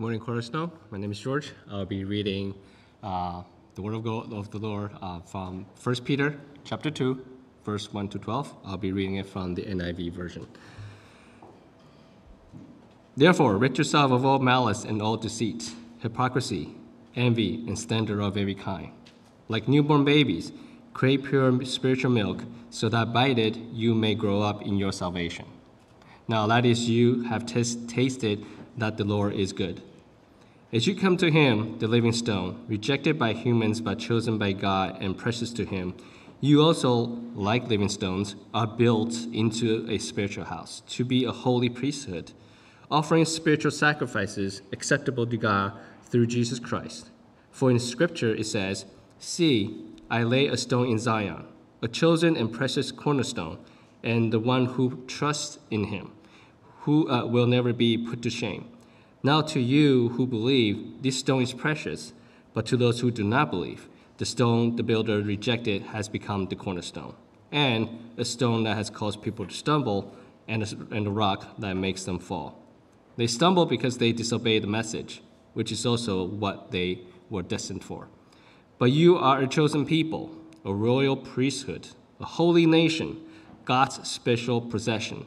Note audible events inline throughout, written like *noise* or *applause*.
Good morning, Cornerstone. My name is George. I'll be reading uh, the Word of, God, of the Lord uh, from 1 Peter chapter 2, verse 1 to 12. I'll be reading it from the NIV version. Therefore, rid yourself of all malice and all deceit, hypocrisy, envy, and slander of every kind. Like newborn babies, crave pure spiritual milk, so that by it you may grow up in your salvation. Now that is, you have tasted that the Lord is good. As you come to him, the living stone, rejected by humans but chosen by God and precious to him, you also, like living stones, are built into a spiritual house to be a holy priesthood, offering spiritual sacrifices acceptable to God through Jesus Christ. For in Scripture it says, See, I lay a stone in Zion, a chosen and precious cornerstone, and the one who trusts in him, who uh, will never be put to shame. Now to you who believe, this stone is precious, but to those who do not believe, the stone the builder rejected has become the cornerstone, and a stone that has caused people to stumble, and a, and a rock that makes them fall. They stumble because they disobey the message, which is also what they were destined for. But you are a chosen people, a royal priesthood, a holy nation, God's special possession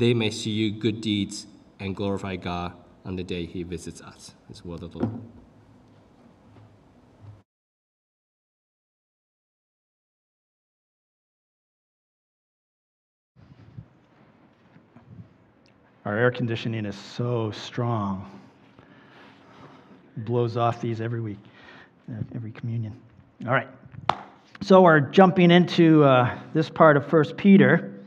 they may see you good deeds and glorify God on the day he visits us. This word of the Lord. Our air conditioning is so strong. It blows off these every week, uh, every communion. All right. So we're jumping into uh, this part of First Peter.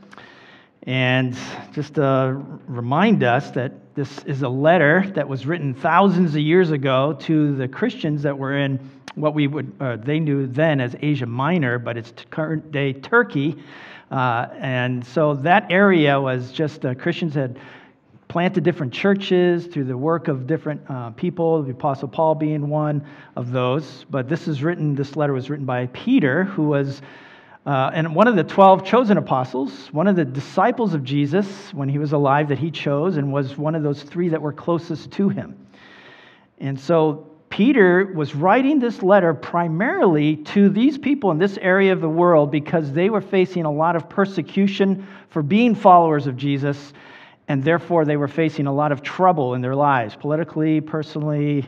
And just to remind us that this is a letter that was written thousands of years ago to the Christians that were in what we would, uh, they knew then as Asia Minor, but it's current day Turkey. Uh, and so that area was just, uh, Christians had planted different churches through the work of different uh, people, the Apostle Paul being one of those. But this is written, this letter was written by Peter, who was uh, and one of the 12 chosen apostles, one of the disciples of Jesus when he was alive that he chose, and was one of those three that were closest to him. And so Peter was writing this letter primarily to these people in this area of the world because they were facing a lot of persecution for being followers of Jesus, and therefore they were facing a lot of trouble in their lives, politically, personally,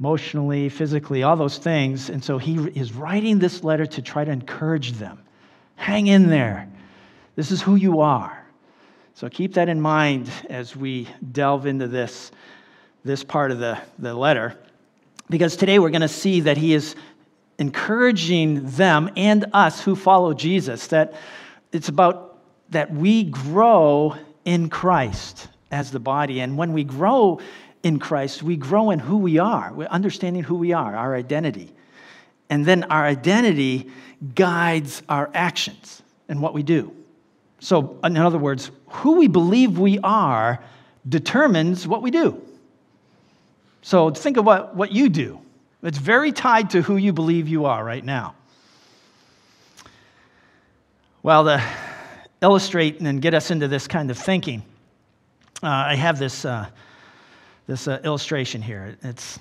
emotionally, physically, all those things. And so he is writing this letter to try to encourage them. Hang in there. This is who you are. So keep that in mind as we delve into this, this part of the, the letter. Because today we're going to see that he is encouraging them and us who follow Jesus, that it's about that we grow in Christ as the body. And when we grow in Christ, we grow in who we are, we're understanding who we are, our identity. And then our identity guides our actions and what we do. So, in other words, who we believe we are determines what we do. So, think of what, what you do. It's very tied to who you believe you are right now. Well, to illustrate and get us into this kind of thinking, uh, I have this, uh, this uh, illustration here. It's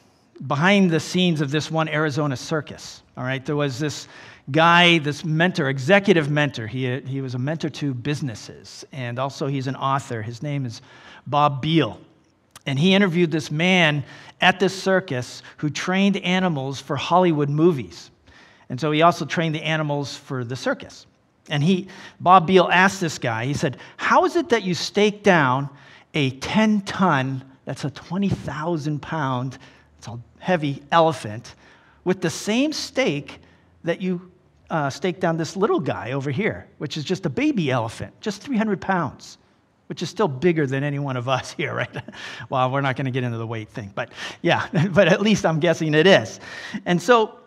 behind the scenes of this one Arizona circus. All right, there was this guy, this mentor, executive mentor. He, he was a mentor to businesses, and also he's an author. His name is Bob Beal. And he interviewed this man at this circus who trained animals for Hollywood movies. And so he also trained the animals for the circus. And he, Bob Beal asked this guy, he said, How is it that you stake down a 10 ton, that's a 20,000 pound, it's a heavy elephant, with the same stake that you uh, stake down this little guy over here, which is just a baby elephant, just 300 pounds. which is still bigger than any one of us here, *laughs* right? well, we're not going to get into the weight thing, but yeah, *laughs* but at least I'm guessing it is. And so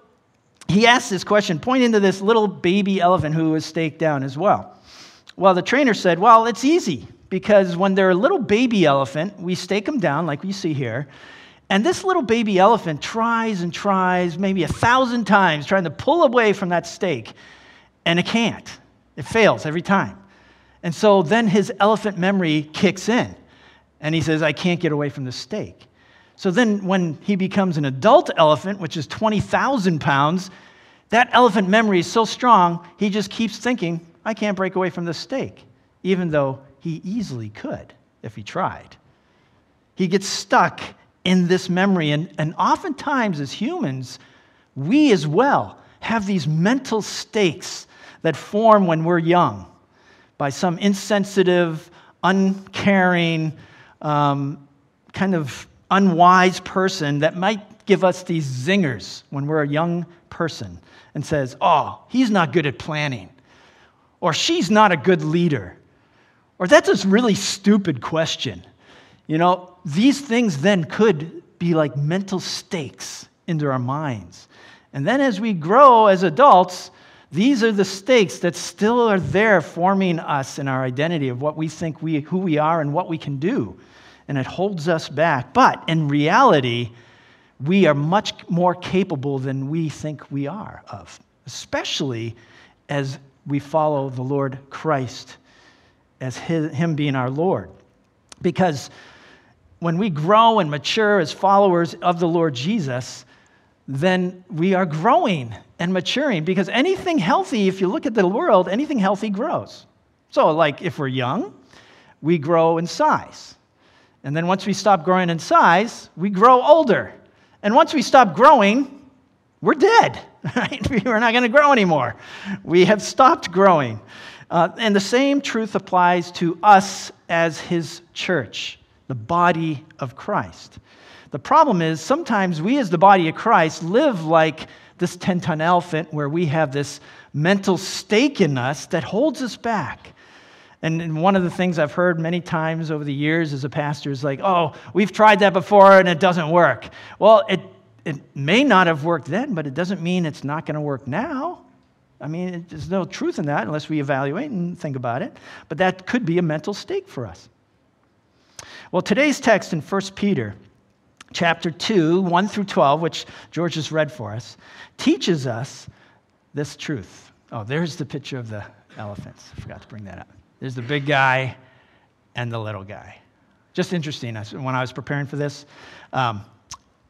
he asks this question, pointing to this little baby elephant who was staked down as well. Well, the trainer said, Well, it's easy because when they're a little baby elephant, we stake them down like we see here. And this little baby elephant tries and tries, maybe a thousand times, trying to pull away from that stake, and it can't. It fails every time. And so then his elephant memory kicks in, and he says, I can't get away from the stake. So then, when he becomes an adult elephant, which is 20,000 pounds, that elephant memory is so strong, he just keeps thinking, I can't break away from the stake, even though he easily could if he tried. He gets stuck in this memory. And, and oftentimes, as humans, we as well have these mental stakes that form when we're young by some insensitive, uncaring, um, kind of unwise person that might give us these zingers when we're a young person and says, Oh, he's not good at planning, or she's not a good leader, or that's a really stupid question. You know, these things then could be like mental stakes into our minds. And then as we grow as adults, these are the stakes that still are there forming us in our identity of what we think we, who we are and what we can do. And it holds us back. But in reality, we are much more capable than we think we are of, especially as we follow the Lord Christ as his, Him being our Lord. Because when we grow and mature as followers of the Lord Jesus, then we are growing and maturing because anything healthy, if you look at the world, anything healthy grows. So, like if we're young, we grow in size. And then once we stop growing in size, we grow older. And once we stop growing, we're dead, *laughs* right? *laughs* We're not going to grow anymore. We have stopped growing. Uh, and the same truth applies to us as his church, the body of Christ. The problem is sometimes we, as the body of Christ, live like this 10 ton elephant where we have this mental stake in us that holds us back. And one of the things I've heard many times over the years as a pastor is like, oh, we've tried that before and it doesn't work. Well, it, it may not have worked then, but it doesn't mean it's not going to work now. I mean, there's no truth in that unless we evaluate and think about it. But that could be a mental stake for us. Well, today's text in 1 Peter chapter 2, 1 through 12, which George has read for us, teaches us this truth. Oh, there's the picture of the elephants. I forgot to bring that up. There's the big guy and the little guy. Just interesting. When I was preparing for this, um,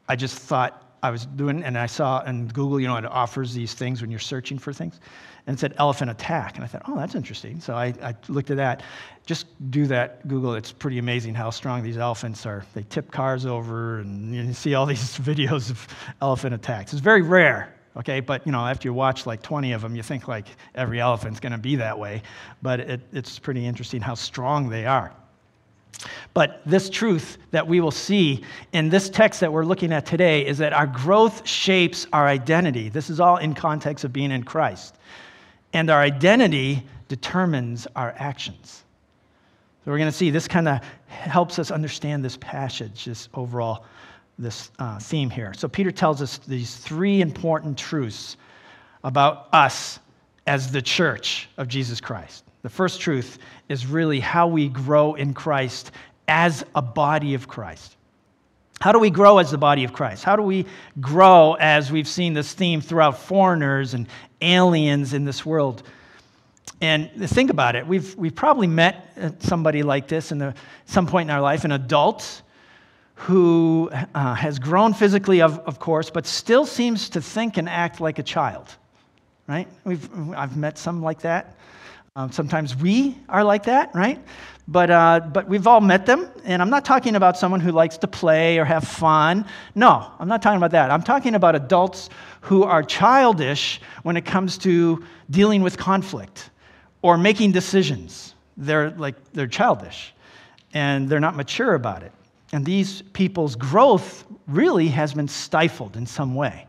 I just thought I was doing, and I saw in Google, you know, it offers these things when you're searching for things, and it said elephant attack, and I thought, oh, that's interesting. So I, I looked at that. Just do that, Google. It's pretty amazing how strong these elephants are. They tip cars over, and you *laughs* see all these *laughs* videos of elephant attacks. It's very rare, okay? But you know, after you watch like 20 of them, you think like every elephant's going to be that way. But it, it's pretty interesting how strong they are. But this truth that we will see in this text that we're looking at today is that our growth shapes our identity. This is all in context of being in Christ. And our identity determines our actions. So we're going to see this kind of helps us understand this passage, this overall this uh, theme here. So Peter tells us these three important truths about us as the church of Jesus Christ. The first truth is really how we grow in Christ as a body of Christ. How do we grow as the body of Christ? How do we grow as we've seen this theme throughout foreigners and aliens in this world? And think about it. We've, we've probably met somebody like this in some point in our life, an adult who uh, has grown physically, of, of course, but still seems to think and act like a child, right? We've, I've met some like that. Um, sometimes we are like that, right? But, uh, but we've all met them. And I'm not talking about someone who likes to play or have fun. No, I'm not talking about that. I'm talking about adults who are childish when it comes to dealing with conflict or making decisions. They're like, they're childish and they're not mature about it. And these people's growth really has been stifled in some way.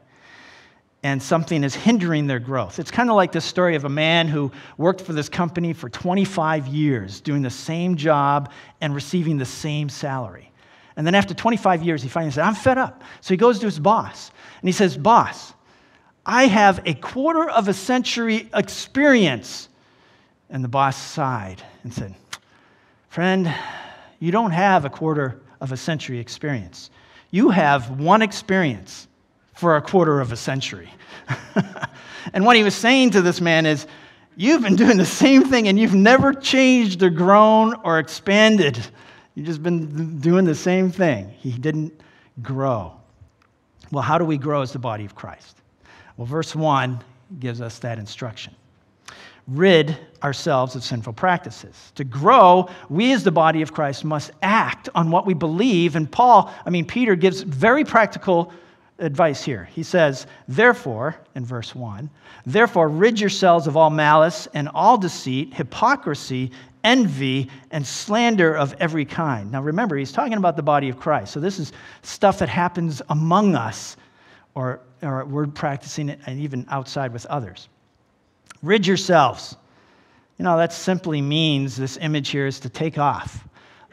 And something is hindering their growth. It's kind of like this story of a man who worked for this company for 25 years, doing the same job and receiving the same salary. And then after 25 years, he finally said, I'm fed up. So he goes to his boss and he says, Boss, I have a quarter of a century experience. And the boss sighed and said, Friend, you don't have a quarter of a century experience. You have one experience for a quarter of a century. *laughs* and what he was saying to this man is, You've been doing the same thing and you've never changed or grown or expanded. You've just been doing the same thing. He didn't grow. Well, how do we grow as the body of Christ? Well, verse 1 gives us that instruction. Rid ourselves of sinful practices. To grow, we as the body of Christ must act on what we believe. And Paul, I mean, Peter gives very practical advice here. He says, Therefore, in verse 1, therefore rid yourselves of all malice and all deceit, hypocrisy, envy, and slander of every kind. Now remember, he's talking about the body of Christ. So this is stuff that happens among us, or, or we're practicing it and even outside with others. Rid yourselves. You know, that simply means this image here is to take off,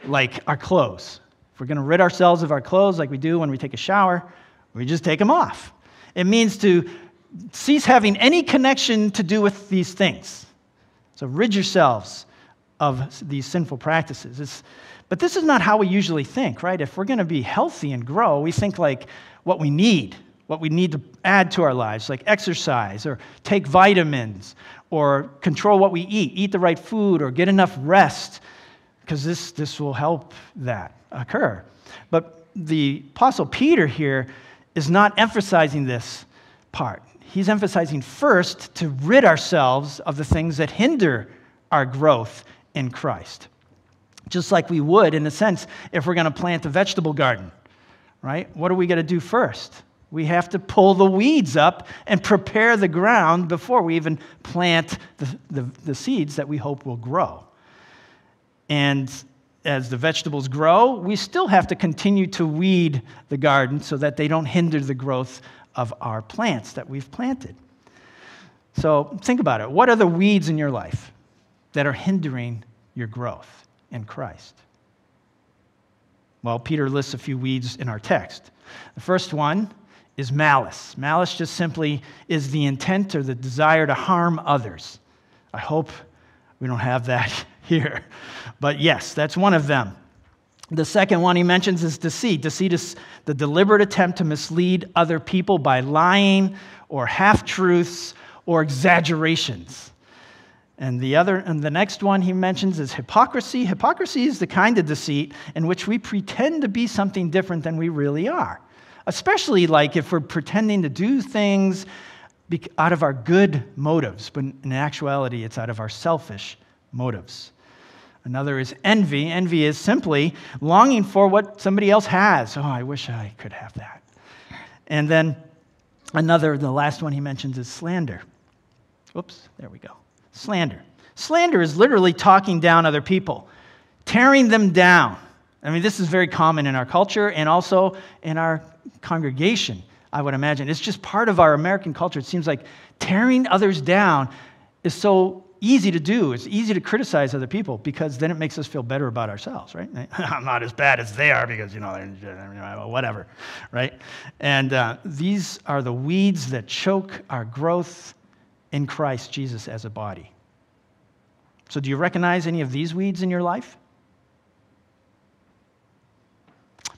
like our clothes. If we're going to rid ourselves of our clothes like we do when we take a shower, we just take them off. It means to cease having any connection to do with these things. So rid yourselves of these sinful practices. It's, but this is not how we usually think, right? If we're going to be healthy and grow, we think like what we need, what we need to add to our lives, like exercise or take vitamins or control what we eat, eat the right food or get enough rest, because this, this will help that occur. But the Apostle Peter here is not emphasizing this part. He's emphasizing first to rid ourselves of the things that hinder our growth in Christ. Just like we would, in a sense, if we're going to plant a vegetable garden, right? What are we going to do first? We have to pull the weeds up and prepare the ground before we even plant the, the, the seeds that we hope will grow. And as the vegetables grow, we still have to continue to weed the garden so that they don't hinder the growth of our plants that we've planted. So think about it. What are the weeds in your life that are hindering your growth in Christ? Well, Peter lists a few weeds in our text. The first one is malice. Malice just simply is the intent or the desire to harm others. I hope we don't have that *laughs* here. But yes, that's one of them. The second one he mentions is deceit. Deceit is the deliberate attempt to mislead other people by lying or half truths or exaggerations. And the other and the next one he mentions is hypocrisy. Hypocrisy is the kind of deceit in which we pretend to be something different than we really are. Especially like if we're pretending to do things out of our good motives, but in actuality it's out of our selfish motives. Another is envy. Envy is simply longing for what somebody else has. Oh, I wish I could have that. And then another, the last one he mentions is slander. Oops, there we go. Slander. Slander is literally talking down other people, tearing them down. I mean, this is very common in our culture and also in our congregation, I would imagine. It's just part of our American culture. It seems like tearing others down is so easy to do. It's easy to criticize other people because then it makes us feel better about ourselves, right? *laughs* I'm not as bad as they are because, you know, whatever, right? And uh, these are the weeds that choke our growth in Christ Jesus as a body. So, do you recognize any of these weeds in your life?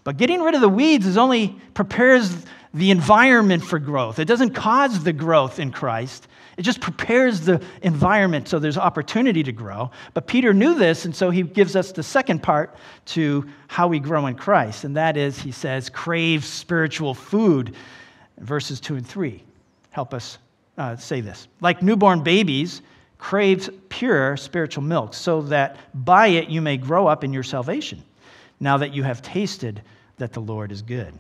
But getting rid of the weeds is only prepares the environment for growth. It doesn't cause the growth in Christ. It just prepares the environment so there's opportunity to grow. But Peter knew this, and so he gives us the second part to how we grow in Christ. And that is, he says, crave spiritual food. Verses 2 and 3 help us uh, say this. Like newborn babies, craves pure spiritual milk, so that by it you may grow up in your salvation, now that you have tasted that the Lord is good.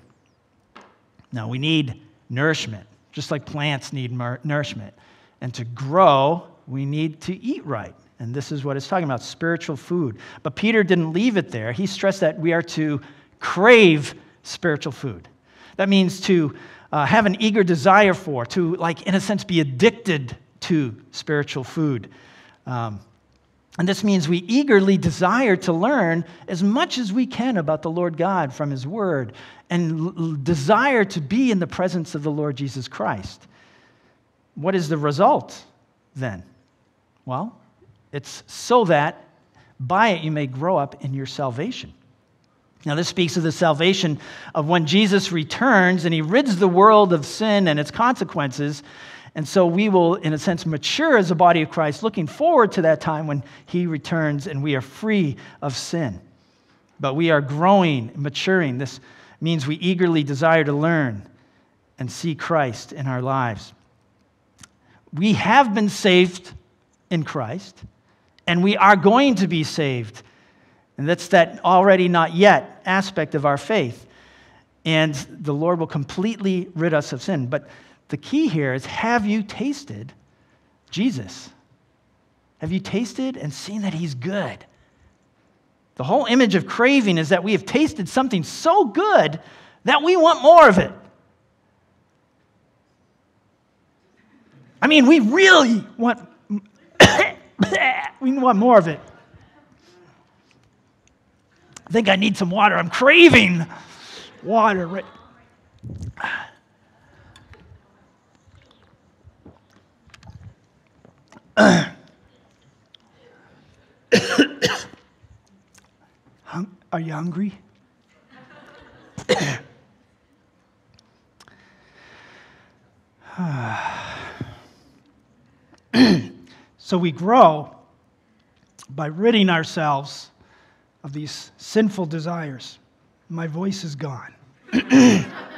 Now, we need nourishment, just like plants need nourishment. And to grow, we need to eat right. And this is what it's talking about spiritual food. But Peter didn't leave it there. He stressed that we are to crave spiritual food. That means to uh, have an eager desire for, to, like, in a sense, be addicted to spiritual food. Um, and this means we eagerly desire to learn as much as we can about the Lord God from His Word and l- desire to be in the presence of the Lord Jesus Christ. What is the result then? Well, it's so that by it you may grow up in your salvation. Now, this speaks of the salvation of when Jesus returns and he rids the world of sin and its consequences. And so we will, in a sense, mature as a body of Christ, looking forward to that time when he returns and we are free of sin. But we are growing, maturing. This means we eagerly desire to learn and see Christ in our lives. We have been saved in Christ, and we are going to be saved and that's that already not yet aspect of our faith. And the Lord will completely rid us of sin. But the key here is have you tasted Jesus? Have you tasted and seen that He's good? The whole image of craving is that we have tasted something so good that we want more of it. I mean, we really want *coughs* we want more of it. I think I need some water. I'm craving water. Are you hungry? so we grow by ridding ourselves of these sinful desires. My voice is gone. *clears throat*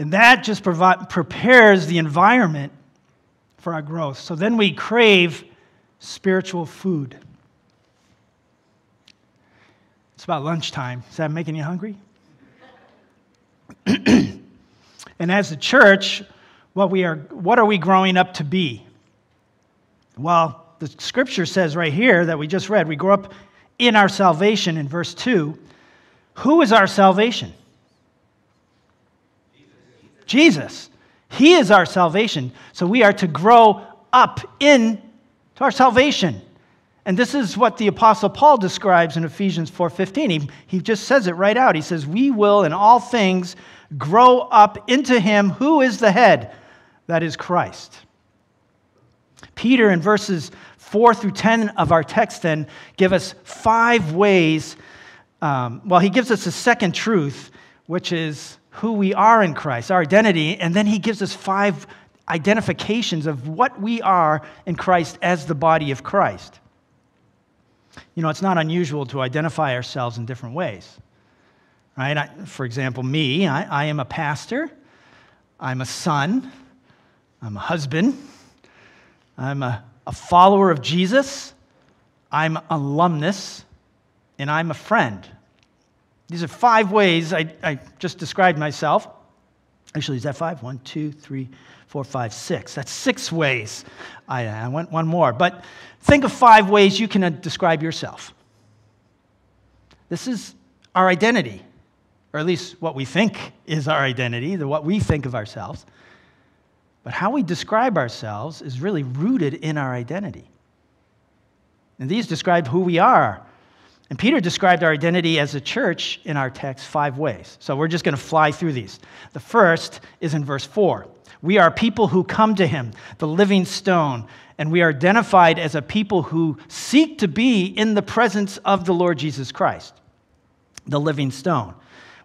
and that just provide, prepares the environment for our growth. So then we crave spiritual food. It's about lunchtime. Is that making you hungry? *clears throat* and as a church, what, we are, what are we growing up to be? Well, the scripture says right here that we just read, we grow up in our salvation in verse 2. Who is our salvation? Jesus. He is our salvation. So we are to grow up in to our salvation. And this is what the apostle Paul describes in Ephesians 4:15. He, he just says it right out. He says, "We will in all things grow up into him who is the head, that is Christ." Peter in verses 4 through 10 of our text then give us five ways. Um, well, he gives us a second truth, which is who we are in Christ, our identity, and then he gives us five identifications of what we are in Christ as the body of Christ. You know, it's not unusual to identify ourselves in different ways. Right? I, for example, me, I, I am a pastor, I'm a son, I'm a husband, I'm a a follower of Jesus, I'm alumnus, and I'm a friend. These are five ways I, I just described myself. Actually, is that five? One, two, three, four, five, six. That's six ways. I, I went one more. But think of five ways you can uh, describe yourself. This is our identity, or at least what we think is our identity, the, what we think of ourselves. But how we describe ourselves is really rooted in our identity. And these describe who we are. And Peter described our identity as a church in our text five ways. So we're just going to fly through these. The first is in verse 4. We are people who come to him, the living stone, and we are identified as a people who seek to be in the presence of the Lord Jesus Christ, the living stone.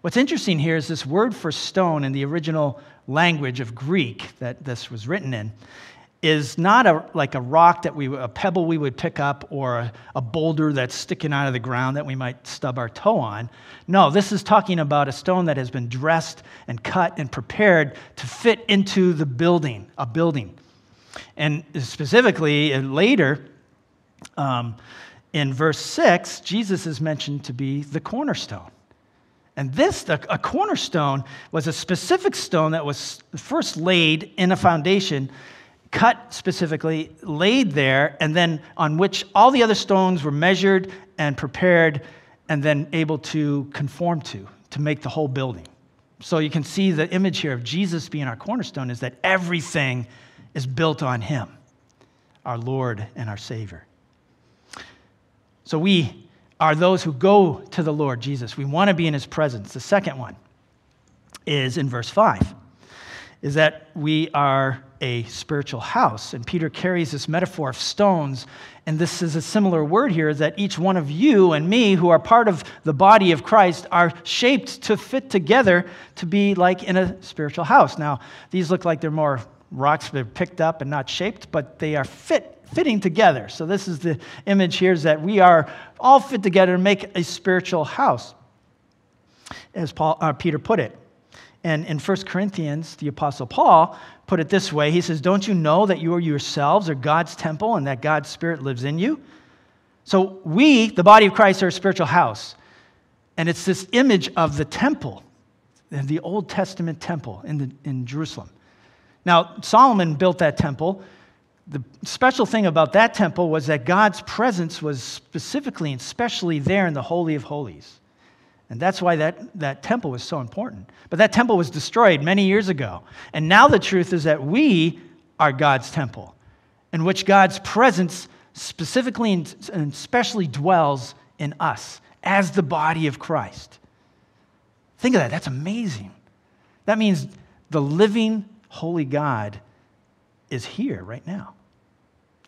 What's interesting here is this word for stone in the original language of Greek that this was written in is not a, like a rock that we, a pebble we would pick up or a, a boulder that's sticking out of the ground that we might stub our toe on. No, this is talking about a stone that has been dressed and cut and prepared to fit into the building, a building. And specifically, uh, later, um, in verse 6, Jesus is mentioned to be the cornerstone. And this, a cornerstone, was a specific stone that was first laid in a foundation, cut specifically, laid there, and then on which all the other stones were measured and prepared and then able to conform to, to make the whole building. So you can see the image here of Jesus being our cornerstone is that everything is built on him, our Lord and our Savior. So we are those who go to the Lord Jesus. We want to be in his presence. The second one is in verse 5 is that we are a spiritual house. And Peter carries this metaphor of stones. And this is a similar word here that each one of you and me, who are part of the body of Christ, are shaped to fit together to be like in a spiritual house. Now, these look like they're more rocks that are picked up and not shaped, but they are fit fitting together. So this is the image here is that we are all fit together to make a spiritual house, as Paul, uh, Peter put it. And in 1 Corinthians, the Apostle Paul put it this way He says, Don't you know that you are yourselves are God's temple and that God's Spirit lives in you? So we, the body of Christ, are a spiritual house. And it's this image of the temple, the Old Testament temple in, the, in Jerusalem. Now, Solomon built that temple. The special thing about that temple was that God's presence was specifically and specially there in the Holy of Holies. And that's why that, that temple was so important. But that temple was destroyed many years ago. And now the truth is that we are God's temple, in which God's presence specifically and especially dwells in us as the body of Christ. Think of that. That's amazing. That means the living, holy God is here right now.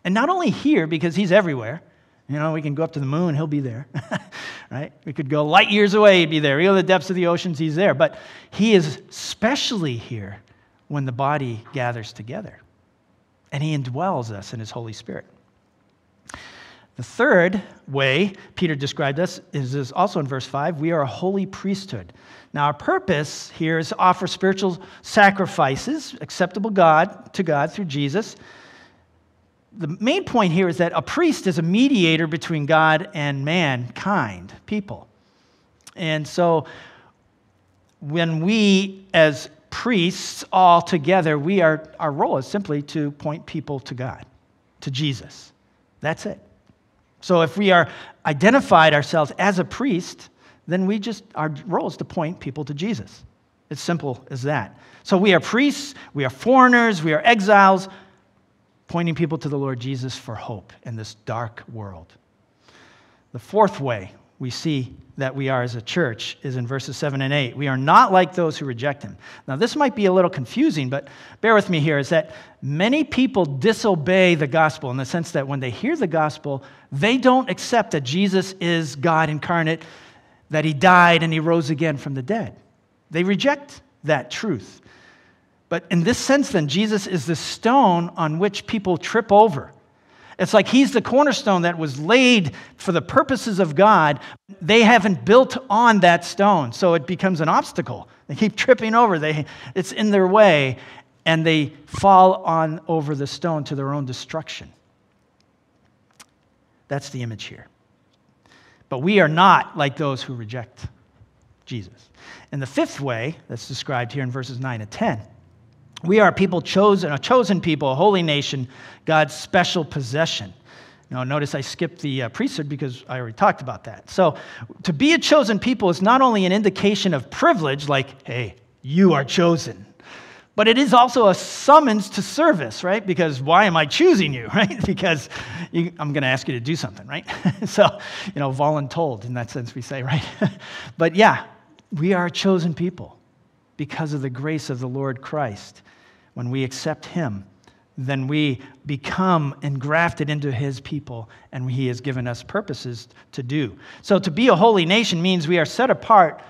And not only here because he's everywhere, you know, we can go up to the moon, he'll be there. *laughs* right? We could go light years away, he'd be there. We go to the depths of the oceans, he's there. But he is especially here when the body gathers together. And he indwells us in his Holy Spirit. The third way Peter described us is also in verse 5 we are a holy priesthood. Now, our purpose here is to offer spiritual sacrifices acceptable God to God through Jesus the main point here is that a priest is a mediator between God and mankind, people. And so when we, as priests all together, we are, our role is simply to point people to God, to Jesus. That's it. So if we are identified ourselves as a priest, then we just, our role is to point people to Jesus. It's simple as that. So we are priests, we are foreigners, we are exiles pointing people to the Lord Jesus for hope in this dark world. The fourth way we see that we are as a church is in verses 7 and 8. We are not like those who reject him. Now, this might be a little confusing, but bear with me here is that many people disobey the gospel in the sense that when they hear the gospel, they don't accept that Jesus is God incarnate, that he died and he rose again from the dead. They reject that truth. But in this sense, then, Jesus is the stone on which people trip over. It's like he's the cornerstone that was laid for the purposes of God. They haven't built on that stone, so it becomes an obstacle. They keep tripping over. They, it's in their way, and they fall on over the stone to their own destruction. That's the image here. But we are not like those who reject Jesus. And the fifth way that's described here in verses 9 and 10 we are people chosen, a chosen people, a holy nation, God's special possession. Now, notice I skipped the uh, priesthood because I already talked about that. So, to be a chosen people is not only an indication of privilege, like, hey, you are chosen, but it is also a summons to service, right? Because why am I choosing you, *laughs* right? Because you, I'm going to ask you to do something, right? *laughs* so, you know, voluntold in that sense, we say, right? *laughs* but yeah, we are a chosen people because of the grace of the Lord Christ. When we accept Him, then we become engrafted into His people, and He has given us purposes to do. So, to be a holy nation means we are set apart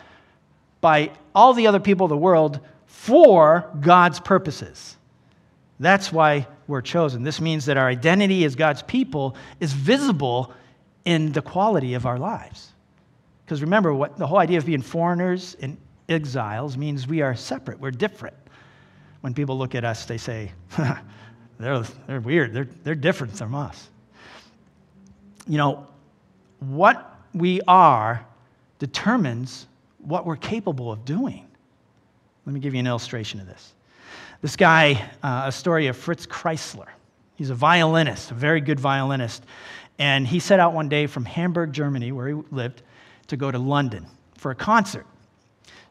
by all the other people of the world for God's purposes. That's why we're chosen. This means that our identity as God's people is visible in the quality of our lives. Because remember, what the whole idea of being foreigners and exiles means we are separate, we're different. When people look at us, they say, *laughs* they're, they're weird, they're, they're different from us. You know, what we are determines what we're capable of doing. Let me give you an illustration of this. This guy, uh, a story of Fritz Kreisler. He's a violinist, a very good violinist. And he set out one day from Hamburg, Germany, where he lived, to go to London for a concert.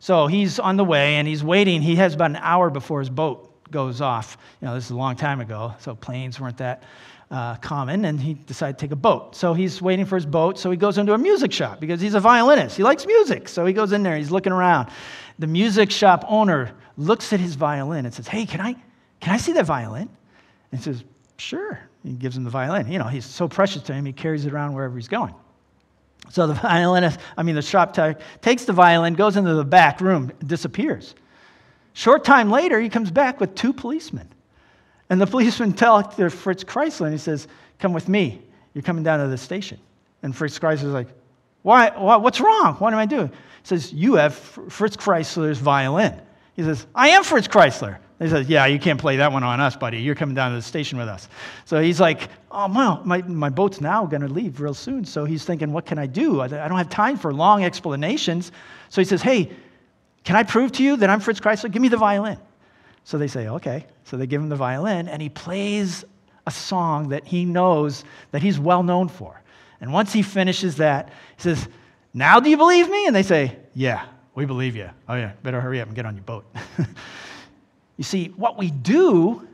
So he's on the way and he's waiting. He has about an hour before his boat goes off. You know, this is a long time ago, so planes weren't that uh, common, and he decided to take a boat. So he's waiting for his boat, so he goes into a music shop because he's a violinist. He likes music, so he goes in there, he's looking around. The music shop owner looks at his violin and says, Hey, can I, can I see that violin? And he says, Sure. He gives him the violin. You know, he's so precious to him, he carries it around wherever he's going. So the *laughs* violinist, I mean, the shop tech, takes the violin, goes into the back room, disappears. Short time later, he comes back with two policemen. And the *laughs* policeman tells Fritz Kreisler, and he says, Come with me. You're coming down to the station. And Fritz Kreisler's like, Why, What's wrong? What am I doing? He says, You have Fritz Kreisler's violin. He says, I am Fritz Kreisler. He says, Yeah, you can't play that one on us, buddy. You're coming down to the station with us. So he's like, Oh, well, my, my boat's now going to leave real soon. So he's thinking, What can I do? I don't have time for long explanations. So he says, Hey, can I prove to you that I'm Fritz Kreisler? Give me the violin. So they say, Okay. So they give him the violin, and he plays a song that he knows that he's well known for. And once he finishes that, he says, Now do you believe me? And they say, Yeah, we believe you. Oh, yeah, better hurry up and get on your boat. *laughs* You see, what we do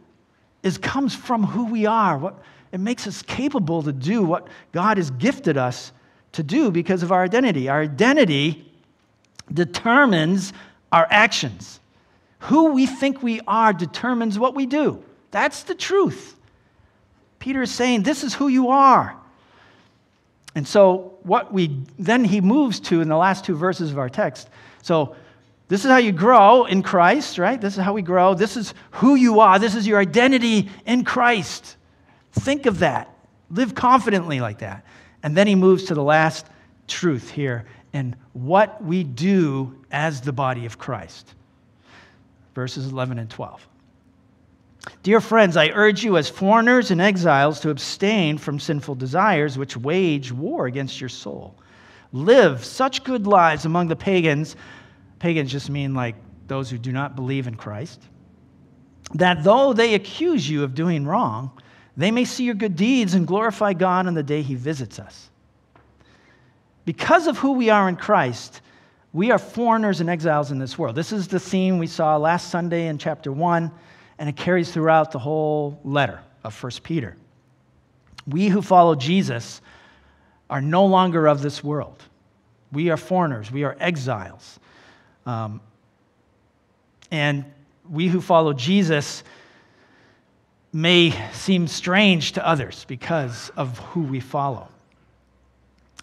is comes from who we are. What, it makes us capable to do what God has gifted us to do because of our identity. Our identity determines our actions. Who we think we are determines what we do. That's the truth. Peter is saying, This is who you are. And so, what we then he moves to in the last two verses of our text. So, this is how you grow in Christ, right? This is how we grow. This is who you are. This is your identity in Christ. Think of that. Live confidently like that. And then he moves to the last truth here in what we do as the body of Christ. Verses 11 and 12. Dear friends, I urge you as foreigners and exiles to abstain from sinful desires which wage war against your soul. Live such good lives among the pagans Pagans just mean like those who do not believe in Christ. That though they accuse you of doing wrong, they may see your good deeds and glorify God on the day he visits us. Because of who we are in Christ, we are foreigners and exiles in this world. This is the theme we saw last Sunday in chapter 1, and it carries throughout the whole letter of 1 Peter. We who follow Jesus are no longer of this world. We are foreigners, we are exiles. Um, and we who follow Jesus may seem strange to others because of who we follow.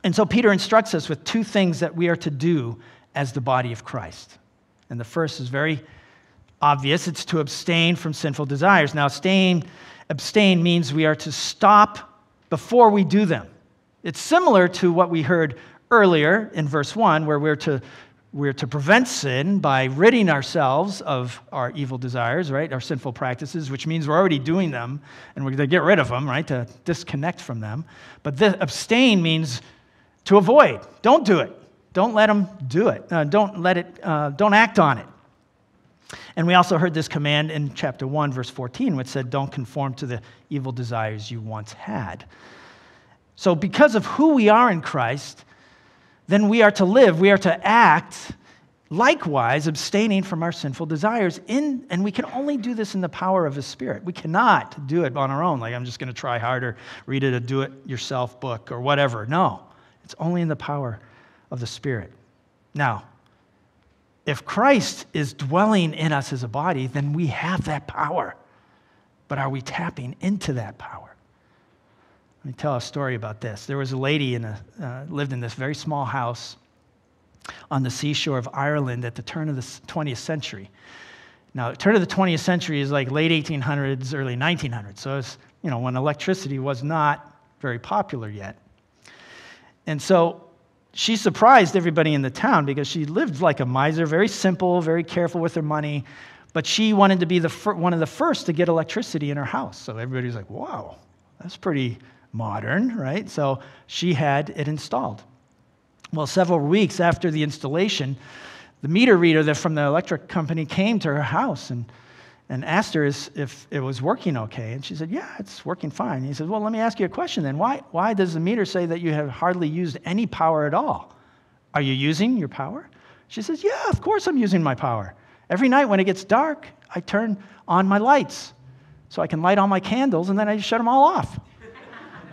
And so Peter instructs us with two things that we are to do as the body of Christ. And the first is very obvious it's to abstain from sinful desires. Now, abstain, abstain means we are to stop before we do them. It's similar to what we heard earlier in verse 1, where we're to we're to prevent sin by ridding ourselves of our evil desires, right? Our sinful practices, which means we're already doing them and we're to get rid of them, right? To disconnect from them. But abstain means to avoid. Don't do it. Don't let them do it. Uh, don't let it, uh, don't act on it. And we also heard this command in chapter 1, verse 14, which said, Don't conform to the evil desires you once had. So, because of who we are in Christ, then we are to live, we are to act likewise, abstaining from our sinful desires. In, and we can only do this in the power of the Spirit. We cannot do it on our own, like I'm just going to try harder, read it a do it yourself book or whatever. No, it's only in the power of the Spirit. Now, if Christ is dwelling in us as a body, then we have that power. But are we tapping into that power? Let me tell a story about this. There was a lady in a, uh, lived in this very small house on the seashore of Ireland at the turn of the 20th century. Now, turn of the 20th century is like late 1800s, early 1900s. So it's, you know, when electricity was not very popular yet. And so she surprised everybody in the town because she lived like a miser, very simple, very careful with her money. But she wanted to be the fir- one of the first to get electricity in her house. So everybody's like, wow, that's pretty modern, right? So she had it installed. Well, several weeks after the installation, the meter reader from the electric company came to her house and, and asked her if it was working okay. And she said, Yeah, it's working fine. And he said, Well, let me ask you a question then. Why, why does the meter say that you have hardly used any power at all? Are you using your power? She says, Yeah, of course I'm using my power. Every night when it gets dark, I turn on my lights so I can light all my candles and then I just shut them all off.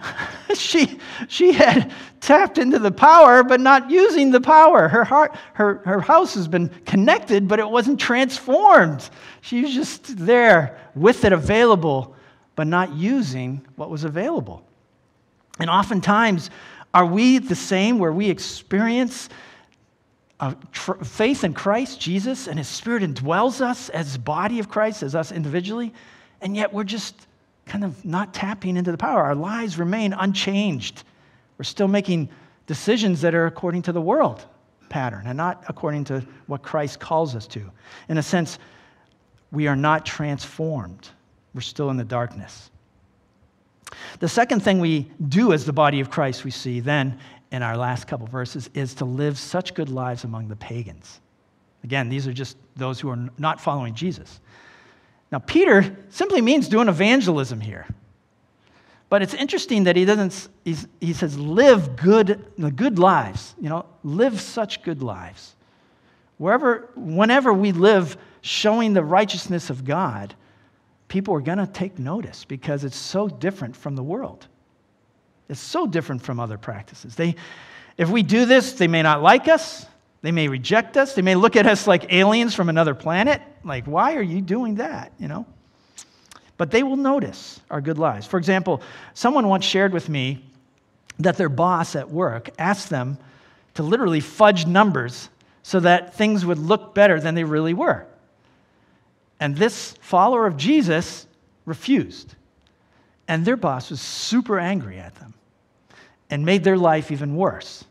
*laughs* she, she had tapped into the power, but not using the power. Her, heart, her, her house has been connected, but it wasn't transformed. She was just there with it available, but not using what was available. And oftentimes, are we the same where we experience tr- faith in Christ, Jesus, and His Spirit indwells us as body of Christ, as us individually, and yet we're just kind of not tapping into the power. Our lives remain unchanged. We're still making decisions that are according to the world pattern and not according to what Christ calls us to. In a sense, we are not transformed, we're still in the darkness. The second thing we do as the body of Christ, we see then in our last couple verses, is to live such good lives among the pagans. Again, these are just those who are not following Jesus. Now, Peter simply means doing evangelism here. But it's interesting that he doesn't, he says, live good, good lives. You know, live such good lives. Wherever, whenever we live showing the righteousness of God, people are going to take notice because it's so different from the world. It's so different from other practices. They, if we do this, they may not like us. They may reject us. They may look at us like aliens from another planet. Like, why are you doing that? You know? But they will notice our good lives. For example, someone once shared with me that their boss at work asked them to literally fudge numbers so that things would look better than they really were. And this follower of Jesus refused. And their boss was super angry at them and made their life even worse.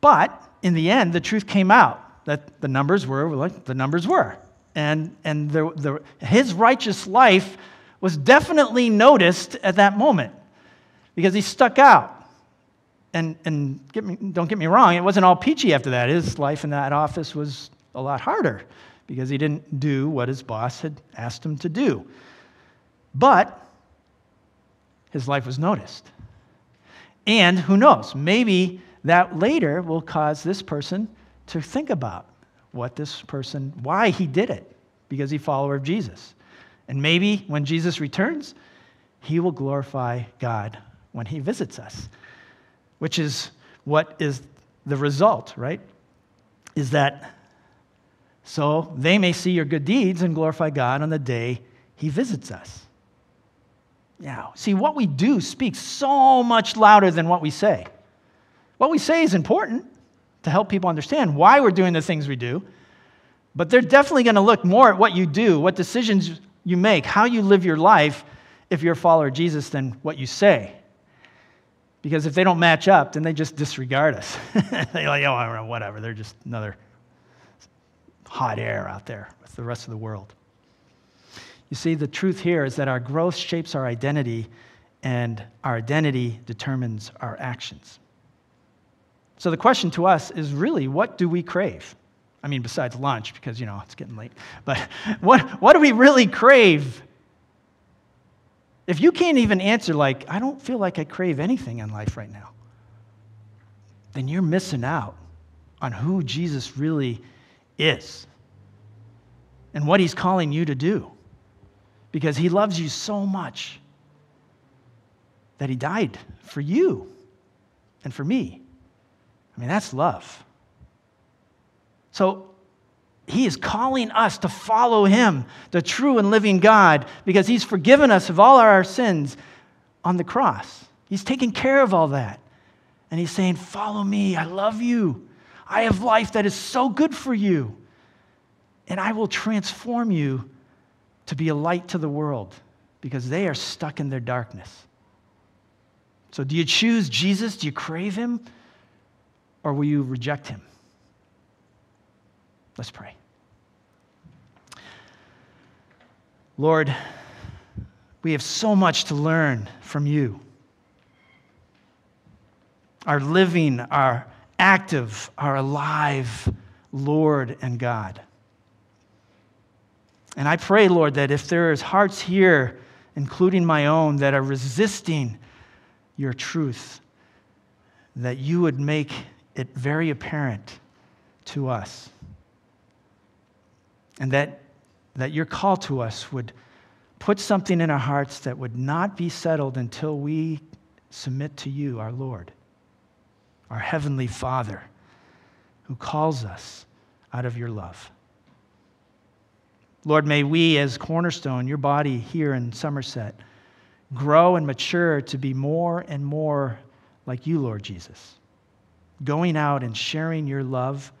But in the end, the truth came out that the numbers were like the numbers were. And, and the, the, his righteous life was definitely noticed at that moment because he stuck out. And, and get me, don't get me wrong, it wasn't all peachy after that. His life in that office was a lot harder because he didn't do what his boss had asked him to do. But his life was noticed. And who knows, maybe that later will cause this person to think about what this person, why he did it, because he's a follower of Jesus. And maybe when Jesus returns, he will glorify God when he visits us, which is what is the result, right? Is that so they may see your good deeds and glorify God on the day he visits us. Yeah, see, what we do speaks so much louder than what we say. What we say is important to help people understand why we're doing the things we do, but they're definitely going to look more at what you do, what decisions you make, how you live your life if you're a follower of Jesus than what you say. Because if they don't match up, then they just disregard us. *laughs* They're like, oh, whatever. They're just another hot air out there with the rest of the world. You see, the truth here is that our growth shapes our identity, and our identity determines our actions. So the question to us is really what do we crave? I mean, besides lunch, because, you know, it's getting late. But *laughs* what, what do we really crave? If you can't even answer, like, I don't feel like I crave anything in life right now, then you're missing out on who Jesus really is and what he's calling you to do. Because he loves you so much that he died for you and for me. I mean, that's love. So he is calling us to follow him, the true and living God, because he's forgiven us of all our sins on the cross. He's taken care of all that. And he's saying, Follow me. I love you. I have life that is so good for you. And I will transform you to be a light to the world because they are stuck in their darkness. So, do you choose Jesus? Do you crave him? Or will you reject him? Let's pray. Lord, we have so much to learn from you. Our living, our active, our alive Lord and God. And I pray, Lord, that if there is hearts here, including my own, that are resisting your truth, that you would make it very apparent to us. And that, that your call to us would put something in our hearts that would not be settled until we submit to you, our Lord, our Heavenly Father, who calls us out of your love. Lord, may we, as Cornerstone, your body here in Somerset, grow and mature to be more and more like you, Lord Jesus, going out and sharing your love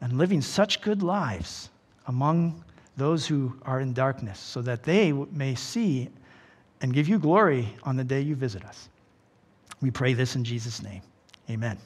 and living such good lives among those who are in darkness, so that they may see and give you glory on the day you visit us. We pray this in Jesus' name. Amen.